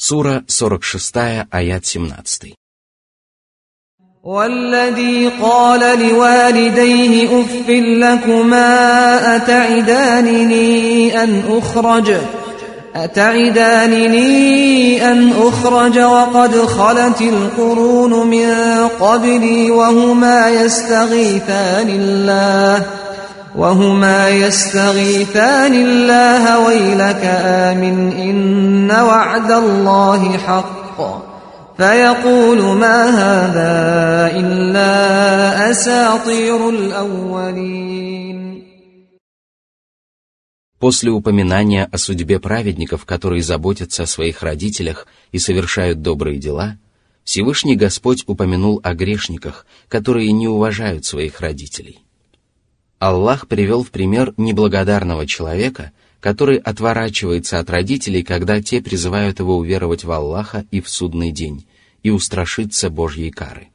Сура 46, аят 17. والذي قال لوالديه اف لكما اتعدانني ان اخرج اتعدانني ان اخرج وقد خلت القرون من قبلي وهما يستغيثان الله وهما يستغيثان الله ويلك آمن إن وعد الله حق فيقول ما هذا إلا أساطير الأولين После упоминания о судьбе праведников, которые заботятся о своих родителях и совершают добрые дела, Всевышний Господь упомянул о грешниках, которые не уважают своих родителей. Аллах привел в пример неблагодарного человека, который отворачивается от родителей, когда те призывают его уверовать в Аллаха и в судный день, и устрашиться Божьей кары.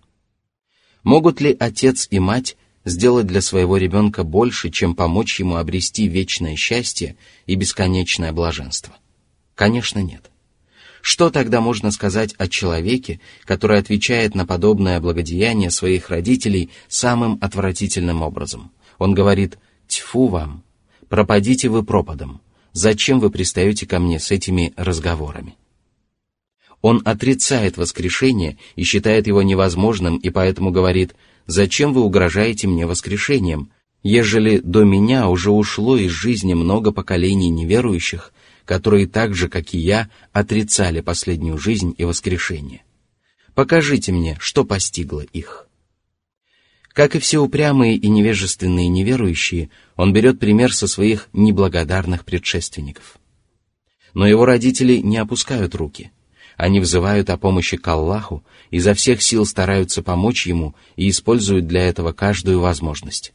Могут ли отец и мать сделать для своего ребенка больше, чем помочь ему обрести вечное счастье и бесконечное блаженство? Конечно, нет. Что тогда можно сказать о человеке, который отвечает на подобное благодеяние своих родителей самым отвратительным образом? Он говорит «Тьфу вам! Пропадите вы пропадом! Зачем вы пристаете ко мне с этими разговорами?» Он отрицает воскрешение и считает его невозможным, и поэтому говорит «Зачем вы угрожаете мне воскрешением, ежели до меня уже ушло из жизни много поколений неверующих, которые так же, как и я, отрицали последнюю жизнь и воскрешение? Покажите мне, что постигло их». Как и все упрямые и невежественные неверующие, он берет пример со своих неблагодарных предшественников. Но его родители не опускают руки – они взывают о помощи к Аллаху, изо всех сил стараются помочь ему и используют для этого каждую возможность.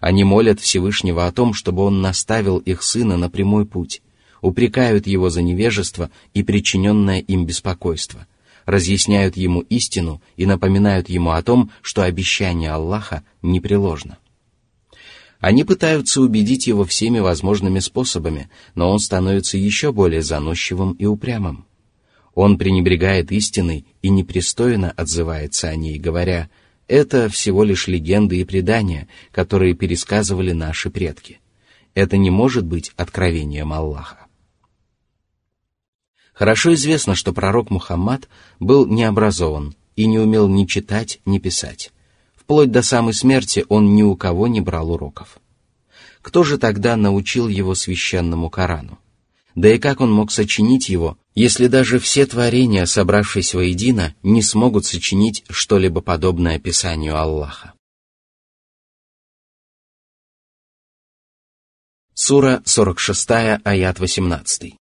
Они молят Всевышнего о том, чтобы он наставил их сына на прямой путь, упрекают его за невежество и причиненное им беспокойство, разъясняют ему истину и напоминают ему о том, что обещание Аллаха непреложно. Они пытаются убедить его всеми возможными способами, но он становится еще более заносчивым и упрямым. Он пренебрегает истиной и непристойно отзывается о ней, говоря, это всего лишь легенды и предания, которые пересказывали наши предки. Это не может быть откровением Аллаха. Хорошо известно, что пророк Мухаммад был необразован и не умел ни читать, ни писать. Вплоть до самой смерти он ни у кого не брал уроков. Кто же тогда научил его священному Корану? Да и как он мог сочинить его, если даже все творения, собравшись воедино, не смогут сочинить что-либо подобное описанию Аллаха? Сура 46, аят 18.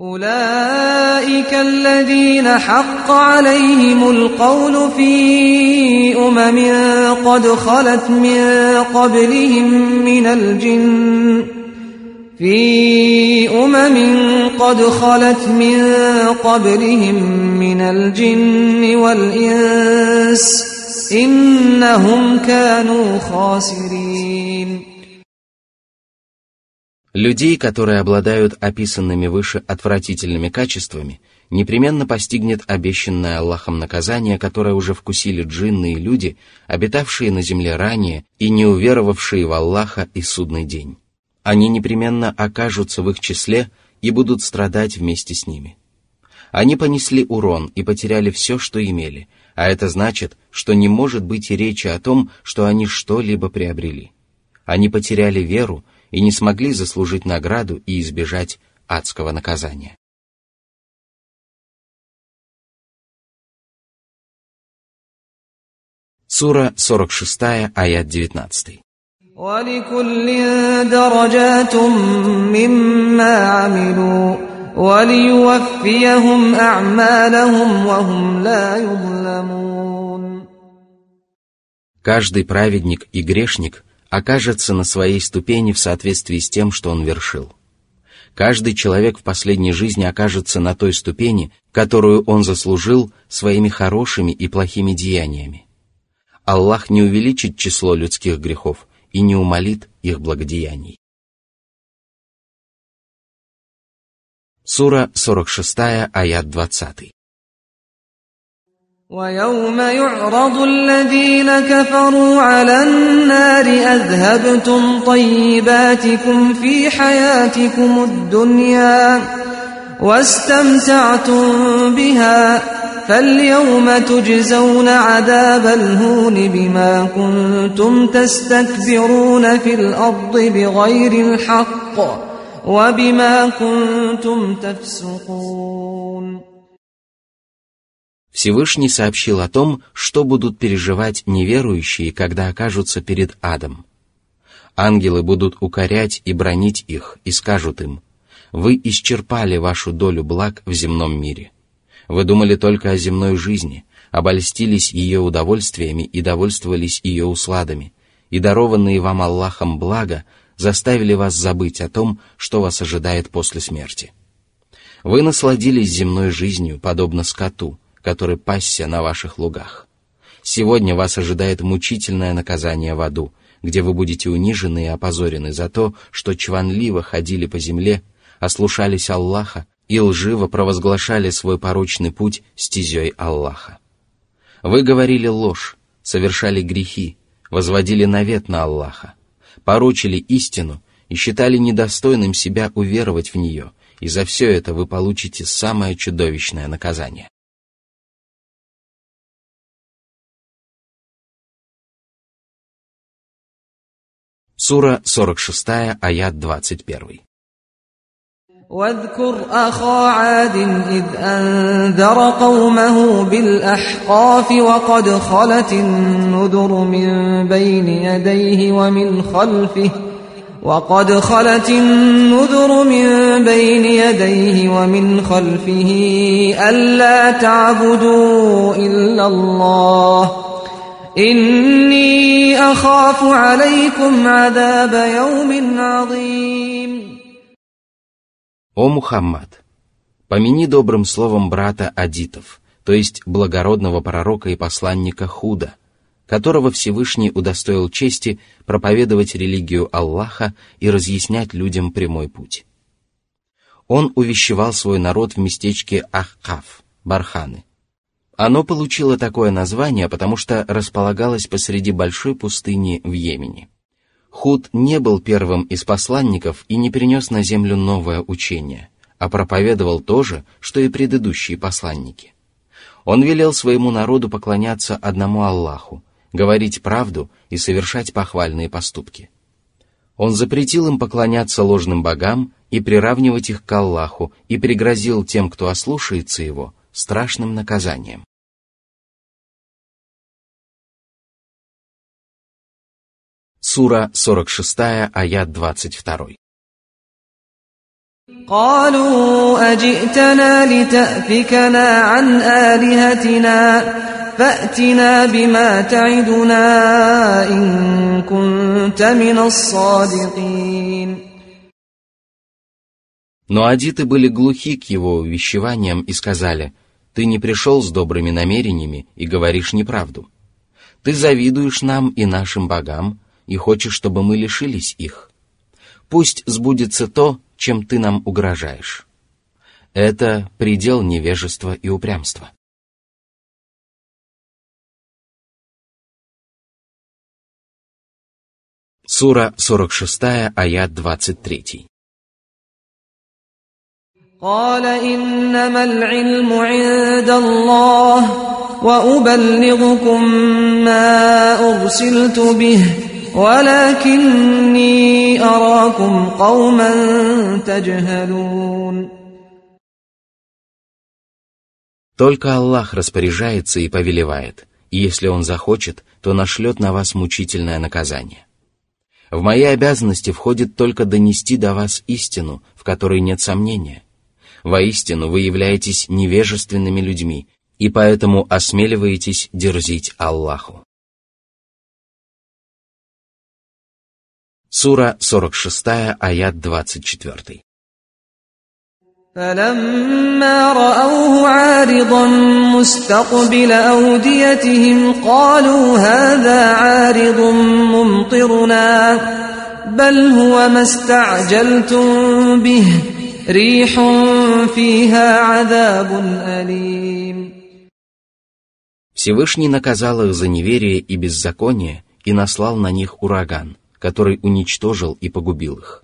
أولئك الذين حق عليهم القول في أمم قد خلت من قبلهم من الجن. في أمم قد خلت من قبلهم من الجن والإنس إنهم كانوا خاسرين. Людей, которые обладают описанными выше отвратительными качествами, непременно постигнет обещанное Аллахом наказание, которое уже вкусили джинны и люди, обитавшие на земле ранее и не уверовавшие в Аллаха и судный день они непременно окажутся в их числе и будут страдать вместе с ними. Они понесли урон и потеряли все, что имели, а это значит, что не может быть и речи о том, что они что-либо приобрели. Они потеряли веру и не смогли заслужить награду и избежать адского наказания. Сура 46, аят 19. ولكل درجات مما عملوا وليوفيهم أعمالهم وهم لا يظلمون Каждый праведник и грешник окажется на своей ступени в соответствии с тем, что он вершил. Каждый человек в последней жизни окажется на той ступени, которую он заслужил своими хорошими и плохими деяниями. Аллах не увеличит число людских грехов – и не умолит их благодеяний. Сура 46, аят 20. ويوم يعرض الذين كفروا على النار أذهبتم طيباتكم في حياتكم الدنيا واستمتعتم بها فاليوم تجزون عذاب الهون بما كنتم تستكبرون في الأرض بغير الحق وبما كنتم تفسقون Всевышний сообщил о том, что будут переживать неверующие, когда окажутся перед адом. Ангелы будут укорять и бронить их, и скажут им, «Вы исчерпали вашу долю благ в земном мире. Вы думали только о земной жизни, обольстились ее удовольствиями и довольствовались ее усладами, и дарованные вам Аллахом блага заставили вас забыть о том, что вас ожидает после смерти. Вы насладились земной жизнью, подобно скоту, который пасся на ваших лугах. Сегодня вас ожидает мучительное наказание в аду, где вы будете унижены и опозорены за то, что чванливо ходили по земле, ослушались Аллаха и лживо провозглашали свой порочный путь стезей Аллаха. Вы говорили ложь, совершали грехи, возводили навет на Аллаха, порочили истину и считали недостойным себя уверовать в нее, и за все это вы получите самое чудовищное наказание. Сура 46, аят 21. واذكر أخا عاد إذ أنذر قومه بالأحقاف وقد خلت النذر من بين يديه ومن خلفه وقد خلت النذر من بين يديه ومن خلفه ألا تعبدوا إلا الله О Мухаммад, помяни добрым словом брата Адитов, то есть благородного пророка и посланника Худа, которого Всевышний удостоил чести проповедовать религию Аллаха и разъяснять людям прямой путь. Он увещевал свой народ в местечке Ахкаф, Барханы – оно получило такое название, потому что располагалось посреди большой пустыни в Йемене. Худ не был первым из посланников и не принес на землю новое учение, а проповедовал то же, что и предыдущие посланники. Он велел своему народу поклоняться одному Аллаху, говорить правду и совершать похвальные поступки. Он запретил им поклоняться ложным богам и приравнивать их к Аллаху и пригрозил тем, кто ослушается его, страшным наказанием. Сура 46, аят 22. قالوا أجئتنا لتأفكنا عن آلهتنا فأتنا بما تعدنا إن كنت من الصادقين Но адиты были глухи к его увещеваниям и сказали, «Ты не пришел с добрыми намерениями и говоришь неправду. Ты завидуешь нам и нашим богам и хочешь, чтобы мы лишились их. Пусть сбудется то, чем ты нам угрожаешь. Это предел невежества и упрямства. Сура 46, аят 23. قال إنما العلم عند الله وأبلغكم ما أرسلت به ولكني أراكم قوما تجهلون Только Аллах распоряжается и повелевает, и если Он захочет, то нашлет на вас мучительное наказание. В мои обязанности входит только донести до вас истину, в которой нет сомнения – Воистину вы являетесь невежественными людьми, и поэтому осмеливаетесь дерзить Аллаху. Сура 46, аят 24. فلما رأوه عارضا مستقبل أوديتهم قالوا هذا عارض ممطرنا بل هو ما استعجلتم به ريح فيها عذاب أليم Всевышний наказал их за неверие и беззаконие и наслал на них ураган, который уничтожил и погубил их.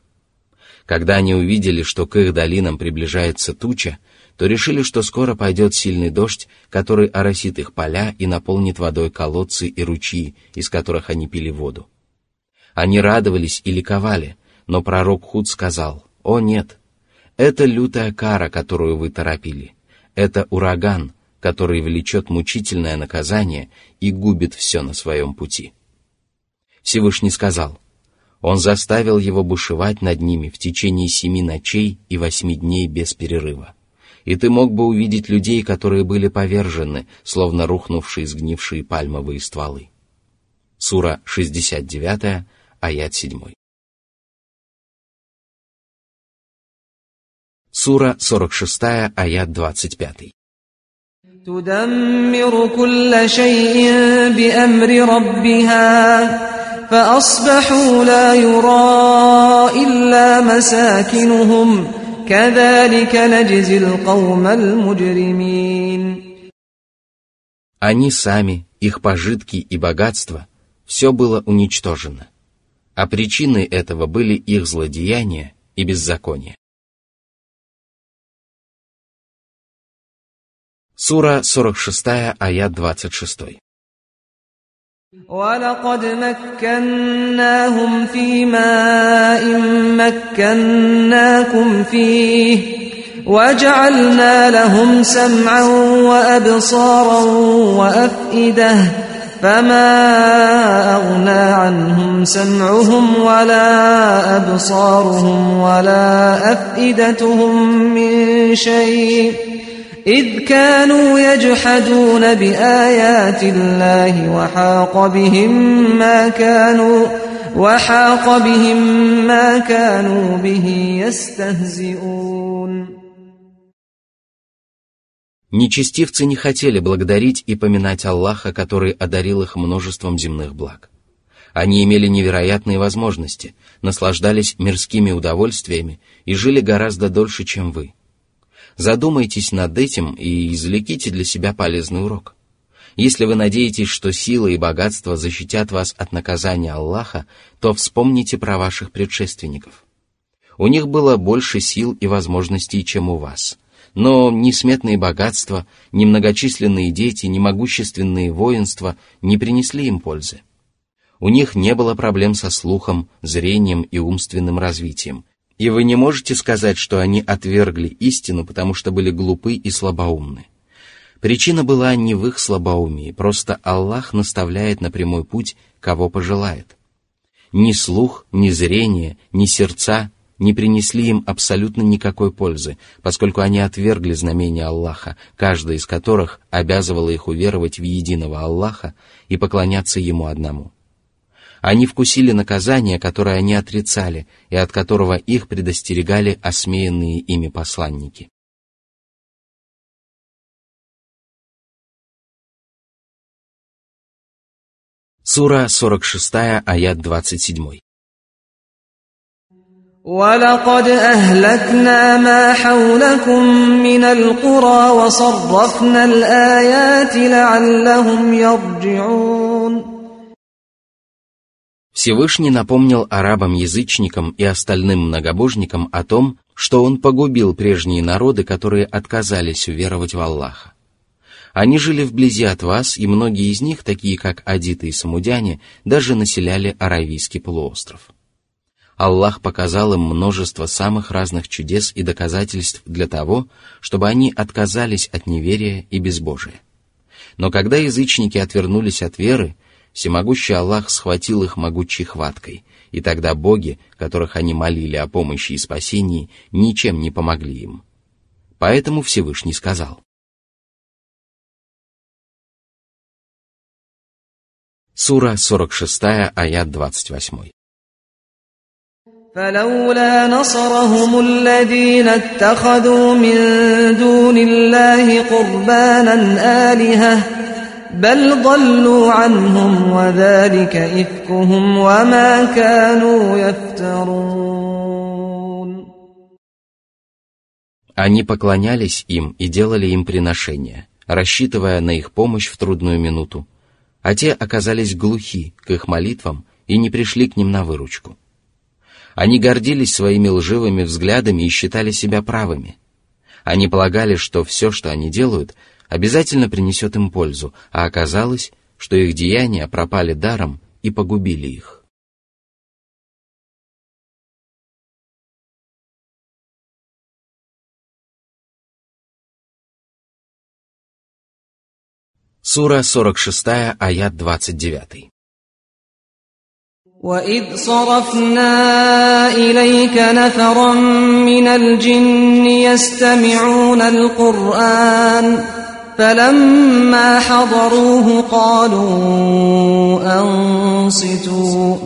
Когда они увидели, что к их долинам приближается туча, то решили, что скоро пойдет сильный дождь, который оросит их поля и наполнит водой колодцы и ручьи, из которых они пили воду. Они радовались и ликовали, но пророк Худ сказал, «О нет, это лютая кара, которую вы торопили. Это ураган, который влечет мучительное наказание и губит все на своем пути». Всевышний сказал, «Он заставил его бушевать над ними в течение семи ночей и восьми дней без перерыва и ты мог бы увидеть людей, которые были повержены, словно рухнувшие сгнившие пальмовые стволы. Сура 69, аят 7. Сура 46, аят 25. تدمر كل شيء بأمر ربها فأصبحوا لا يرى إلا مساكنهم كذلك نجزي القوم المجرمين Они сами, их пожитки и богатство, все было уничтожено. А причиной этого были их злодеяния и беззаконие. Сура 46, аят 26. ولقد مكناهم في ماء مكناكم فيه وجعلنا لهم سمعا وابصارا وافئده فما اغنى عنهم سمعهم ولا ابصارهم ولا افئدتهم من شيء إذ كانوا يجحدون بآيات الله وحاق بهم ما كانوا وحاق بهم ما كانوا به يستهزئون Нечестивцы не хотели благодарить и поминать Аллаха, который одарил их множеством земных благ. Они имели невероятные возможности, наслаждались мирскими удовольствиями и жили гораздо дольше, чем вы – Задумайтесь над этим и извлеките для себя полезный урок. Если вы надеетесь, что сила и богатство защитят вас от наказания Аллаха, то вспомните про ваших предшественников. У них было больше сил и возможностей, чем у вас. Но несметные богатства, немногочисленные дети, немогущественные воинства не принесли им пользы. У них не было проблем со слухом, зрением и умственным развитием, и вы не можете сказать, что они отвергли истину, потому что были глупы и слабоумны. Причина была не в их слабоумии, просто Аллах наставляет на прямой путь, кого пожелает. Ни слух, ни зрение, ни сердца не принесли им абсолютно никакой пользы, поскольку они отвергли знамения Аллаха, каждое из которых обязывало их уверовать в единого Аллаха и поклоняться Ему одному. Они вкусили наказание, которое они отрицали, и от которого их предостерегали осмеянные ими посланники. Сура 46, аят 27. ولقد أهلكنا ما حولكم من القرى وصرفنا الآيات لعلهم يرجعون Всевышний напомнил арабам-язычникам и остальным многобожникам о том, что он погубил прежние народы, которые отказались уверовать в Аллаха. Они жили вблизи от вас, и многие из них, такие как адиты и самудяне, даже населяли Аравийский полуостров. Аллах показал им множество самых разных чудес и доказательств для того, чтобы они отказались от неверия и безбожия. Но когда язычники отвернулись от веры, всемогущий Аллах схватил их могучей хваткой, и тогда боги, которых они молили о помощи и спасении, ничем не помогли им. Поэтому Всевышний сказал. Сура 46, аят 28. فلولا نصرهم الذين اتخذوا من دون الله قربانا آلهةً بل ضلوا عنهم وذلك إفكهم وما كانوا يفترون Они поклонялись им и делали им приношения, рассчитывая на их помощь в трудную минуту, а те оказались глухи к их молитвам и не пришли к ним на выручку. Они гордились своими лживыми взглядами и считали себя правыми. Они полагали, что все, что они делают, обязательно принесет им пользу, а оказалось, что их деяния пропали даром и погубили их. Сура 46, аят 29. وإذ صرفنا إليك نفرا من الجن يستمعون القرآن فلما حضروه قالوا أنصتوا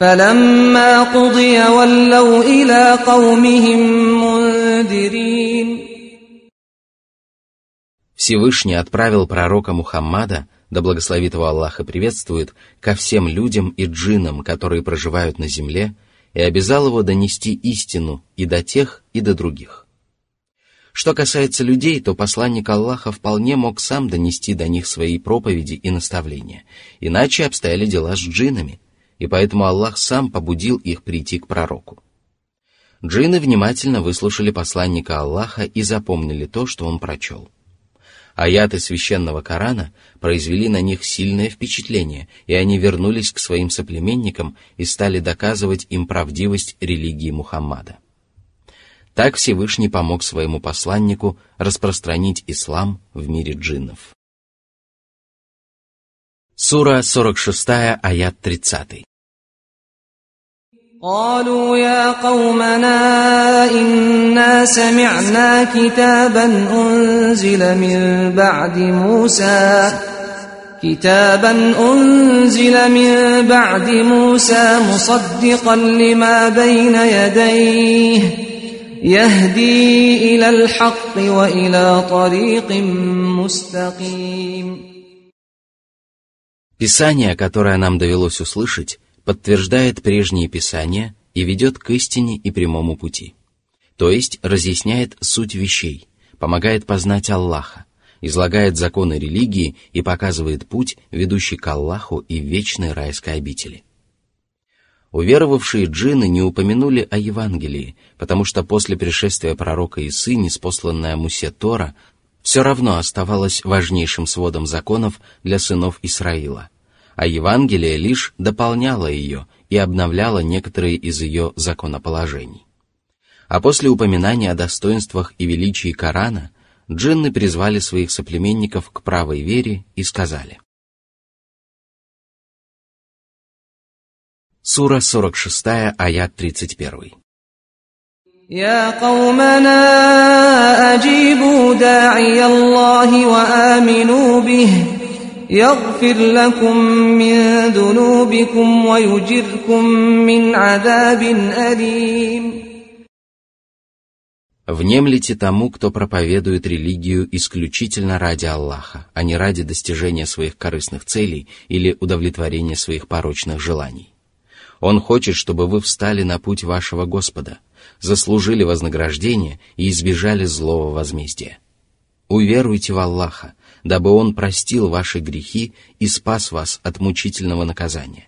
فلما قضي ولوا إلى قومهم منذرين Всевышний отправил пророка Мухаммада, да благословит его Аллах и приветствует, ко всем людям и джиннам, которые проживают на земле, и обязал его донести истину и до тех, и до других. что касается людей, то посланник Аллаха вполне мог сам донести до них свои проповеди и наставления, иначе обстояли дела с джиннами, и поэтому Аллах сам побудил их прийти к пророку. Джинны внимательно выслушали посланника Аллаха и запомнили то, что он прочел – Аяты священного Корана произвели на них сильное впечатление, и они вернулись к своим соплеменникам и стали доказывать им правдивость религии Мухаммада. Так Всевышний помог своему посланнику распространить ислам в мире джиннов. Сура 46, аят 30. قالوا يا قومنا إنا سمعنا كتابا أنزل من بعد موسى كتابا أنزل من بعد موسى مصدقا لما بين يديه يهدي إلى الحق وإلى طريق مستقيم Писание, которое нам довелось услышать, подтверждает прежние писания и ведет к истине и прямому пути. То есть разъясняет суть вещей, помогает познать Аллаха, излагает законы религии и показывает путь, ведущий к Аллаху и вечной райской обители. Уверовавшие джинны не упомянули о Евангелии, потому что после пришествия пророка Исы, неспосланная Мусе Тора, все равно оставалась важнейшим сводом законов для сынов Исраила – а Евангелие лишь дополняло ее и обновляло некоторые из ее законоположений. А после упоминания о достоинствах и величии Корана, джинны призвали своих соплеменников к правой вере и сказали. Сура 46, аят 31. يا قومنا أجيبوا داعي الله وآمنوا به يغفر لكم من ذنوبكم ويجركم من عذاب أليم Внемлите тому, кто проповедует религию исключительно ради Аллаха, а не ради достижения своих корыстных целей или удовлетворения своих порочных желаний. Он хочет, чтобы вы встали на путь вашего Господа, заслужили вознаграждение и избежали злого возмездия. Уверуйте в Аллаха, дабы Он простил ваши грехи и спас вас от мучительного наказания.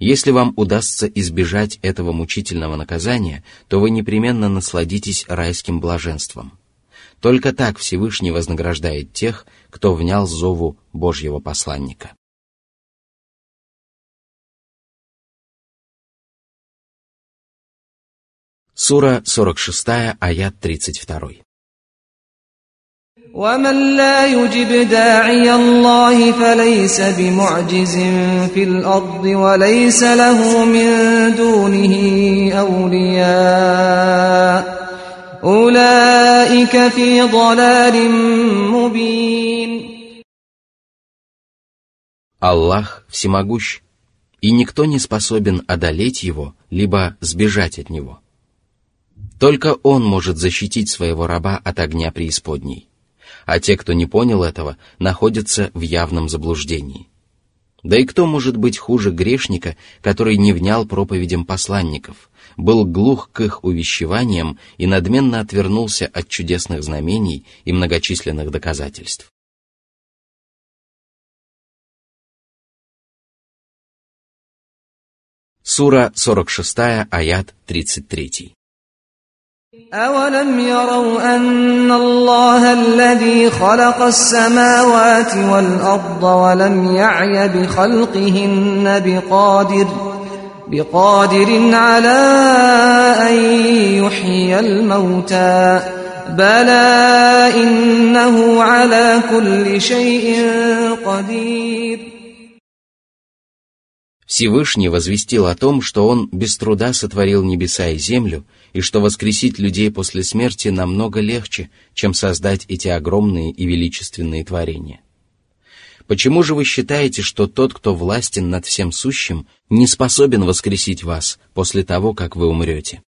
Если вам удастся избежать этого мучительного наказания, то вы непременно насладитесь райским блаженством. Только так Всевышний вознаграждает тех, кто внял зову Божьего посланника. Сура 46, аят 32. ومن لا يجب داعي الله فليس بمعجز في الأرض وليس له من دونه أولياء أولئك في ضلال مبين Аллах всемогущ, и никто не способен одолеть его, либо сбежать от него. только он может защитить своего раба от огня преисподней а те, кто не понял этого, находятся в явном заблуждении. Да и кто может быть хуже грешника, который не внял проповедям посланников, был глух к их увещеваниям и надменно отвернулся от чудесных знамений и многочисленных доказательств. Сура 46, аят 33. أولم يروا أن الله الذي خلق السماوات والأرض ولم يعي بخلقهن بقادر بقادر على أن يحيي الموتى بلى إنه على كل شيء قدير Всевышний возвестил о том, что Он без труда сотворил небеса и землю, и что воскресить людей после смерти намного легче, чем создать эти огромные и величественные творения. Почему же вы считаете, что тот, кто властен над всем сущим, не способен воскресить вас после того, как вы умрете?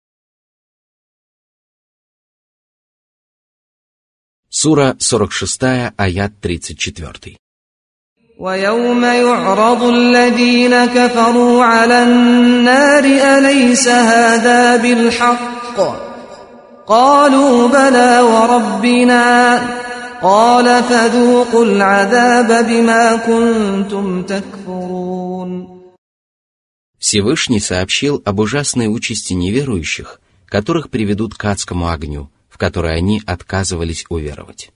Сура 46, аят 34. ويوم يعرض الذين كفروا على النار أليس هذا بالحق قالوا بلى وربنا قال فذوقوا العذاب بما كنتم تكفرون Всевышний сообщил об ужасной участи неверующих, которых приведут к адскому огню, в который они отказывались уверовать.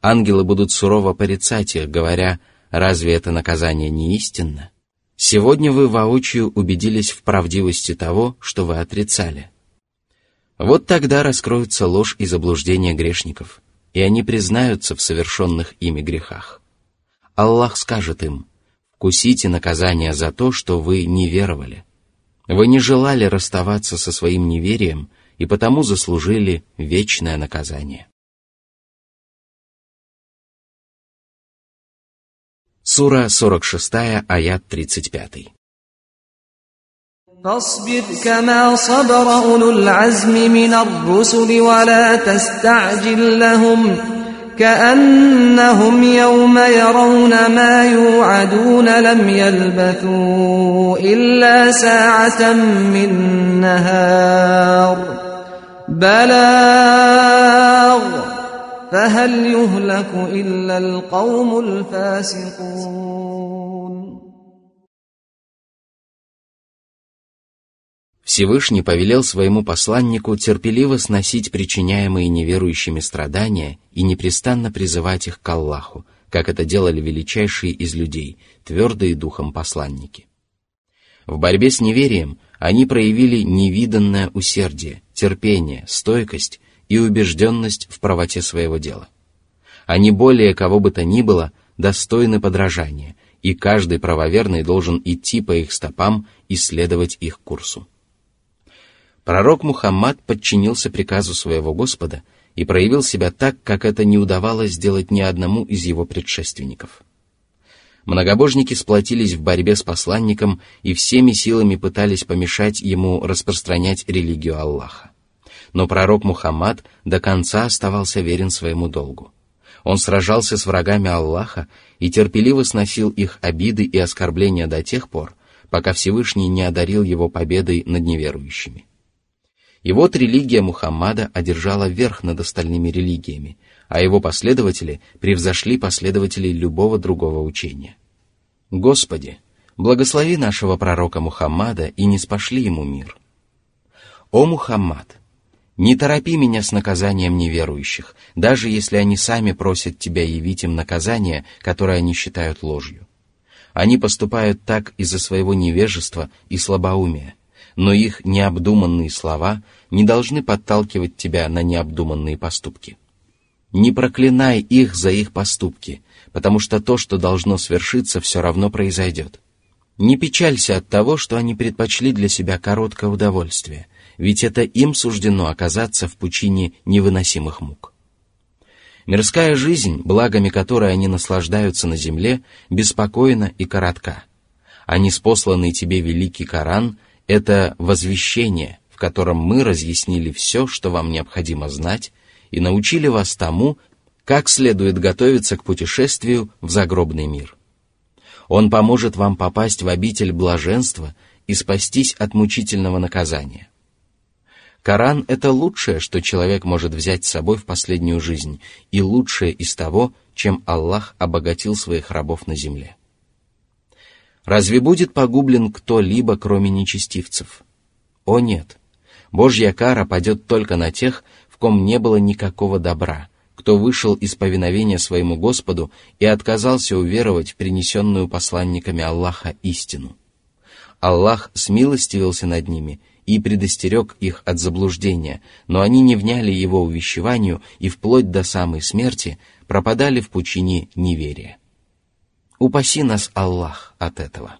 Ангелы будут сурово порицать их, говоря – Разве это наказание не истинно? Сегодня вы воочию убедились в правдивости того, что вы отрицали. Вот тогда раскроются ложь и заблуждение грешников, и они признаются в совершенных ими грехах. Аллах скажет им, «Вкусите наказание за то, что вы не веровали. Вы не желали расставаться со своим неверием, и потому заслужили вечное наказание». Сура 46, аят 35. فاصبر كما صبر أولو العزم من الرسل ولا تستعجل لهم كأنهم يوم يرون ما يوعدون لم يلبثوا إلا ساعة من نهار بلاغ فهل يهلك إلا القوم الفاسقون Всевышний повелел своему посланнику терпеливо сносить причиняемые неверующими страдания и непрестанно призывать их к Аллаху, как это делали величайшие из людей, твердые духом посланники. В борьбе с неверием они проявили невиданное усердие, терпение, стойкость и убежденность в правоте своего дела. Они более кого бы то ни было достойны подражания, и каждый правоверный должен идти по их стопам и следовать их курсу. Пророк Мухаммад подчинился приказу своего Господа и проявил себя так, как это не удавалось сделать ни одному из его предшественников. Многобожники сплотились в борьбе с посланником и всеми силами пытались помешать ему распространять религию Аллаха. Но пророк Мухаммад до конца оставался верен своему долгу. Он сражался с врагами Аллаха и терпеливо сносил их обиды и оскорбления до тех пор, пока Всевышний не одарил его победой над неверующими. И вот религия Мухаммада одержала верх над остальными религиями, а его последователи превзошли последователей любого другого учения. Господи, благослови нашего пророка Мухаммада и не спошли ему мир. О Мухаммад! Не торопи меня с наказанием неверующих, даже если они сами просят тебя явить им наказание, которое они считают ложью. Они поступают так из-за своего невежества и слабоумия, но их необдуманные слова не должны подталкивать тебя на необдуманные поступки. Не проклинай их за их поступки, потому что то, что должно свершиться, все равно произойдет. Не печалься от того, что они предпочли для себя короткое удовольствие – ведь это им суждено оказаться в пучине невыносимых мук. Мирская жизнь, благами которой они наслаждаются на земле, беспокойна и коротка. А неспосланный тебе великий Коран — это возвещение, в котором мы разъяснили все, что вам необходимо знать, и научили вас тому, как следует готовиться к путешествию в загробный мир. Он поможет вам попасть в обитель блаженства и спастись от мучительного наказания. Коран — это лучшее, что человек может взять с собой в последнюю жизнь, и лучшее из того, чем Аллах обогатил своих рабов на земле. Разве будет погублен кто-либо, кроме нечестивцев? О нет! Божья кара падет только на тех, в ком не было никакого добра, кто вышел из повиновения своему Господу и отказался уверовать в принесенную посланниками Аллаха истину. Аллах смилостивился над ними и предостерег их от заблуждения, но они не вняли его увещеванию и вплоть до самой смерти пропадали в пучине неверия. Упаси нас, Аллах, от этого.